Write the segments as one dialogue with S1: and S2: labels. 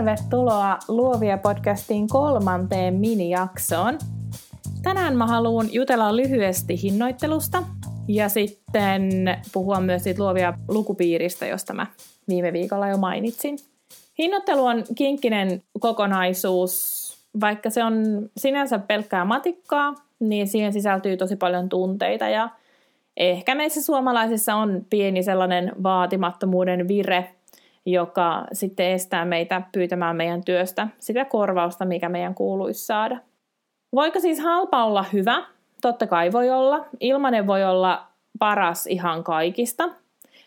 S1: Tervetuloa Luovia podcastin kolmanteen minijaksoon. Tänään mä haluan jutella lyhyesti hinnoittelusta ja sitten puhua myös siitä luovia lukupiiristä, josta mä viime viikolla jo mainitsin. Hinnoittelu on kinkkinen kokonaisuus. Vaikka se on sinänsä pelkkää matikkaa, niin siihen sisältyy tosi paljon tunteita ja ehkä meissä suomalaisissa on pieni sellainen vaatimattomuuden vire, joka sitten estää meitä pyytämään meidän työstä sitä korvausta, mikä meidän kuuluisi saada. Voiko siis halpa olla hyvä? Totta kai voi olla. Ilmanen voi olla paras ihan kaikista,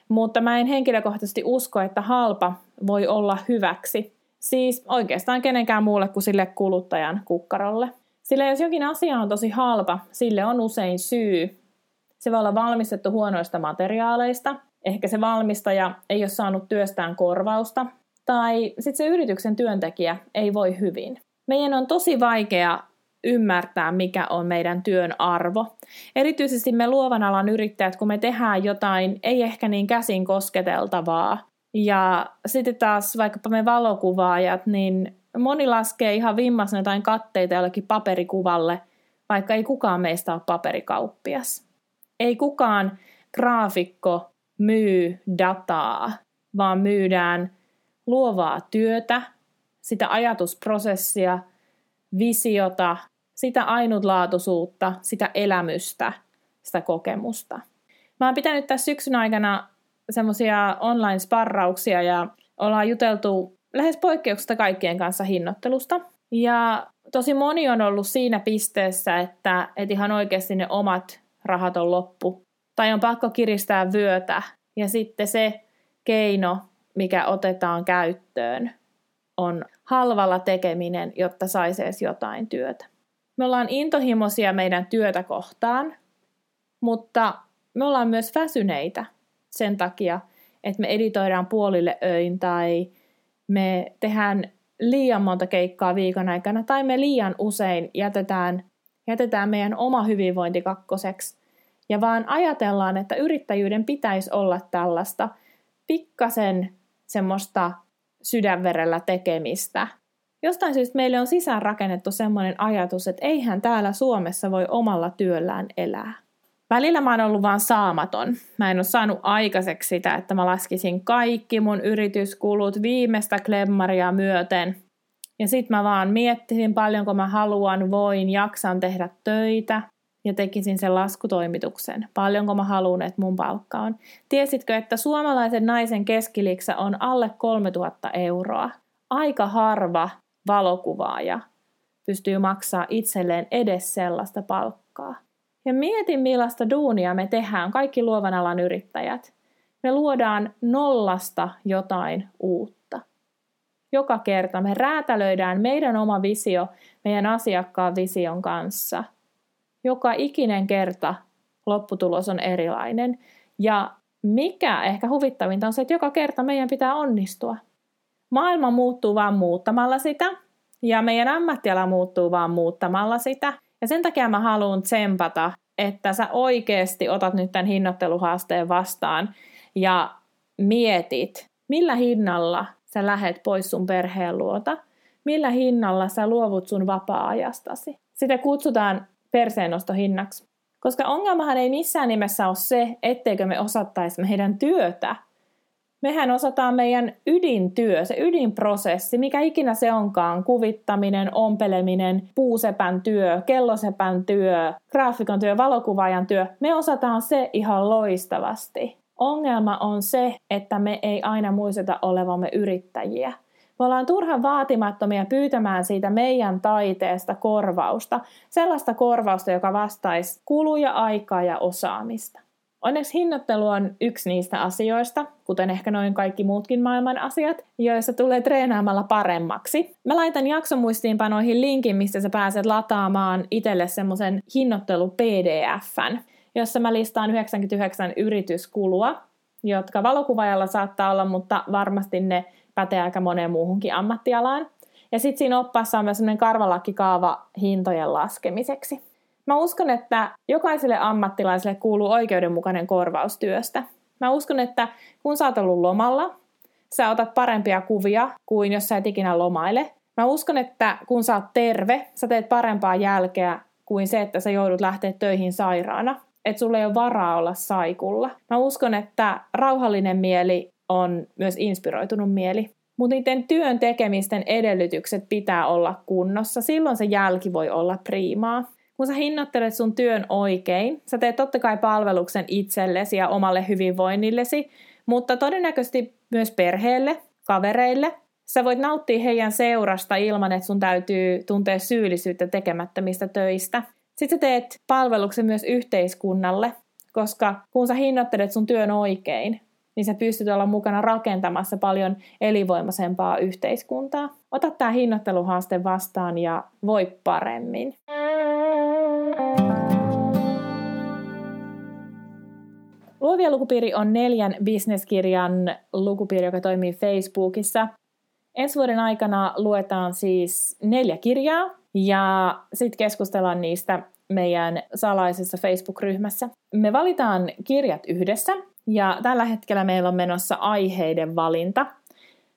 S1: mutta mä en henkilökohtaisesti usko, että halpa voi olla hyväksi. Siis oikeastaan kenenkään muulle kuin sille kuluttajan kukkarolle. Sillä jos jokin asia on tosi halpa, sille on usein syy. Se voi olla valmistettu huonoista materiaaleista, ehkä se valmistaja ei ole saanut työstään korvausta, tai sitten se yrityksen työntekijä ei voi hyvin. Meidän on tosi vaikea ymmärtää, mikä on meidän työn arvo. Erityisesti me luovan alan yrittäjät, kun me tehdään jotain ei ehkä niin käsin kosketeltavaa. Ja sitten taas vaikkapa me valokuvaajat, niin moni laskee ihan vimmasena jotain katteita jollekin paperikuvalle, vaikka ei kukaan meistä ole paperikauppias. Ei kukaan graafikko myy dataa, vaan myydään luovaa työtä, sitä ajatusprosessia, visiota, sitä ainutlaatuisuutta, sitä elämystä, sitä kokemusta. Mä oon pitänyt tässä syksyn aikana semmoisia online-sparrauksia ja ollaan juteltu lähes poikkeuksesta kaikkien kanssa hinnoittelusta. Ja tosi moni on ollut siinä pisteessä, että, että ihan oikeasti ne omat rahat on loppu tai on pakko kiristää vyötä. Ja sitten se keino, mikä otetaan käyttöön, on halvalla tekeminen, jotta saisi edes jotain työtä. Me ollaan intohimoisia meidän työtä kohtaan, mutta me ollaan myös väsyneitä sen takia, että me editoidaan puolille öin tai me tehdään liian monta keikkaa viikon aikana tai me liian usein jätetään, jätetään meidän oma hyvinvointi kakkoseksi ja vaan ajatellaan, että yrittäjyyden pitäisi olla tällaista pikkasen semmoista sydänverellä tekemistä. Jostain syystä meille on sisään rakennettu semmoinen ajatus, että eihän täällä Suomessa voi omalla työllään elää. Välillä mä oon ollut vaan saamaton. Mä en ole saanut aikaiseksi sitä, että mä laskisin kaikki mun yrityskulut viimeistä klemmaria myöten. Ja sit mä vaan miettisin paljonko mä haluan, voin, jaksan tehdä töitä ja tekisin sen laskutoimituksen. Paljonko mä haluan, että mun palkka on. Tiesitkö, että suomalaisen naisen keskiliksä on alle 3000 euroa? Aika harva valokuvaaja pystyy maksaa itselleen edes sellaista palkkaa. Ja mietin, millaista duunia me tehdään, kaikki luovan alan yrittäjät. Me luodaan nollasta jotain uutta. Joka kerta me räätälöidään meidän oma visio meidän asiakkaan vision kanssa – joka ikinen kerta lopputulos on erilainen. Ja mikä ehkä huvittavinta on se, että joka kerta meidän pitää onnistua. Maailma muuttuu vaan muuttamalla sitä, ja meidän ammattiala muuttuu vaan muuttamalla sitä. Ja sen takia mä haluan tsempata, että sä oikeasti otat nyt tämän hinnoitteluhaasteen vastaan ja mietit, millä hinnalla sä lähet pois sun perheen luota, millä hinnalla sä luovut sun vapaa-ajastasi. Sitä kutsutaan perseennostohinnaksi. Koska ongelmahan ei missään nimessä ole se, etteikö me osattaisi meidän työtä. Mehän osataan meidän ydintyö, se ydinprosessi, mikä ikinä se onkaan, kuvittaminen, ompeleminen, puusepän työ, kellosepän työ, graafikon työ, valokuvaajan työ. Me osataan se ihan loistavasti. Ongelma on se, että me ei aina muisteta olevamme yrittäjiä. Me ollaan turhan vaatimattomia pyytämään siitä meidän taiteesta korvausta, sellaista korvausta, joka vastaisi kuluja, aikaa ja osaamista. Onneksi hinnoittelu on yksi niistä asioista, kuten ehkä noin kaikki muutkin maailman asiat, joissa tulee treenaamalla paremmaksi. Mä laitan jaksomuistiinpanoihin linkin, mistä sä pääset lataamaan itselle semmoisen hinnoittelu PDFn, jossa mä listaan 99 yrityskulua, jotka valokuvaajalla saattaa olla, mutta varmasti ne pätee aika moneen muuhunkin ammattialaan. Ja sitten siinä oppaassa on myös sellainen karvalakkikaava hintojen laskemiseksi. Mä uskon, että jokaiselle ammattilaiselle kuuluu oikeudenmukainen korvaustyöstä. Mä uskon, että kun sä oot ollut lomalla, sä otat parempia kuvia kuin jos sä et ikinä lomaile. Mä uskon, että kun sä oot terve, sä teet parempaa jälkeä kuin se, että sä joudut lähteä töihin sairaana. Että sulla ei ole varaa olla saikulla. Mä uskon, että rauhallinen mieli on myös inspiroitunut mieli. Mutta niiden työn tekemisten edellytykset pitää olla kunnossa. Silloin se jälki voi olla priimaa. Kun sä hinnoittelet sun työn oikein, sä teet totta kai palveluksen itsellesi ja omalle hyvinvoinnillesi, mutta todennäköisesti myös perheelle, kavereille. Sä voit nauttia heidän seurasta ilman, että sun täytyy tuntea syyllisyyttä tekemättömistä töistä. Sitten sä teet palveluksen myös yhteiskunnalle, koska kun sä hinnoittelet sun työn oikein, niin sä pystyt olla mukana rakentamassa paljon elinvoimaisempaa yhteiskuntaa. Ota tämä hinnoitteluhaaste vastaan ja voi paremmin. Luovia lukupiiri on neljän bisneskirjan lukupiiri, joka toimii Facebookissa. Ensi vuoden aikana luetaan siis neljä kirjaa ja sitten keskustellaan niistä meidän salaisessa Facebook-ryhmässä. Me valitaan kirjat yhdessä ja tällä hetkellä meillä on menossa aiheiden valinta.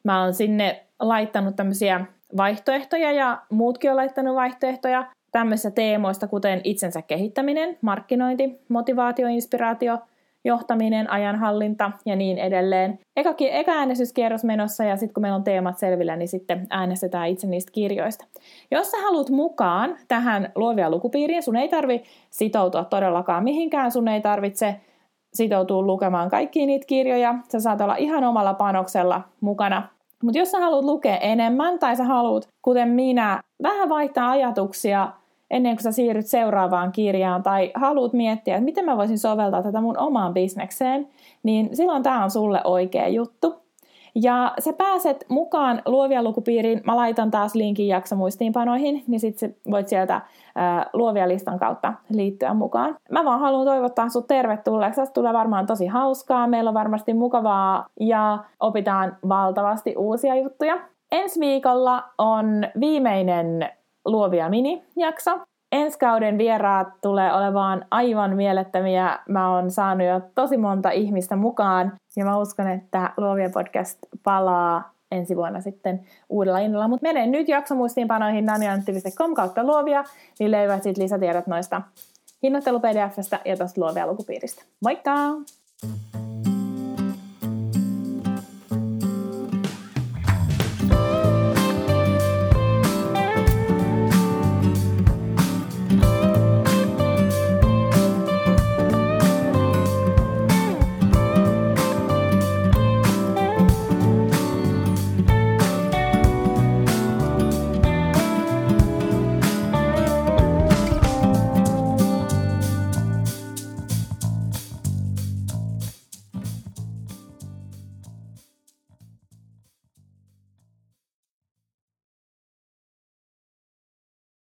S1: Mä oon sinne laittanut tämmöisiä vaihtoehtoja ja muutkin on laittanut vaihtoehtoja tämmöisistä teemoista, kuten itsensä kehittäminen, markkinointi, motivaatio, inspiraatio, johtaminen, ajanhallinta ja niin edelleen. Eka, eka äänestyskierros menossa ja sitten kun meillä on teemat selvillä, niin sitten äänestetään itse niistä kirjoista. Jos sä haluat mukaan tähän luovia lukupiiriin, sun ei tarvi sitoutua todellakaan mihinkään, sun ei tarvitse sitoutua lukemaan kaikkia niitä kirjoja. Sä saat olla ihan omalla panoksella mukana. Mutta jos sä haluat lukea enemmän tai sä haluat, kuten minä, vähän vaihtaa ajatuksia ennen kuin sä siirryt seuraavaan kirjaan tai haluat miettiä, että miten mä voisin soveltaa tätä mun omaan bisnekseen, niin silloin tämä on sulle oikea juttu. Ja sä pääset mukaan luovia lukupiiriin. Mä laitan taas linkin jaksomuistiinpanoihin, niin sit sä voit sieltä ää, luovia listan kautta liittyä mukaan. Mä vaan haluan toivottaa sut tervetulleeksi. Tästä tulee varmaan tosi hauskaa. Meillä on varmasti mukavaa ja opitaan valtavasti uusia juttuja. Ensi viikolla on viimeinen luovia mini-jakso. Ensi kauden vieraat tulee olemaan aivan mielettömiä. Mä oon saanut jo tosi monta ihmistä mukaan ja mä uskon, että Luovia podcast palaa ensi vuonna sitten uudella innolla. Mutta mene nyt jaksomuistiinpanoihin naniantti.com kautta luovia, niin löydät sitten lisätiedot noista hinnoittelu-pdfstä ja tuosta luovia lukupiiristä. Moikka!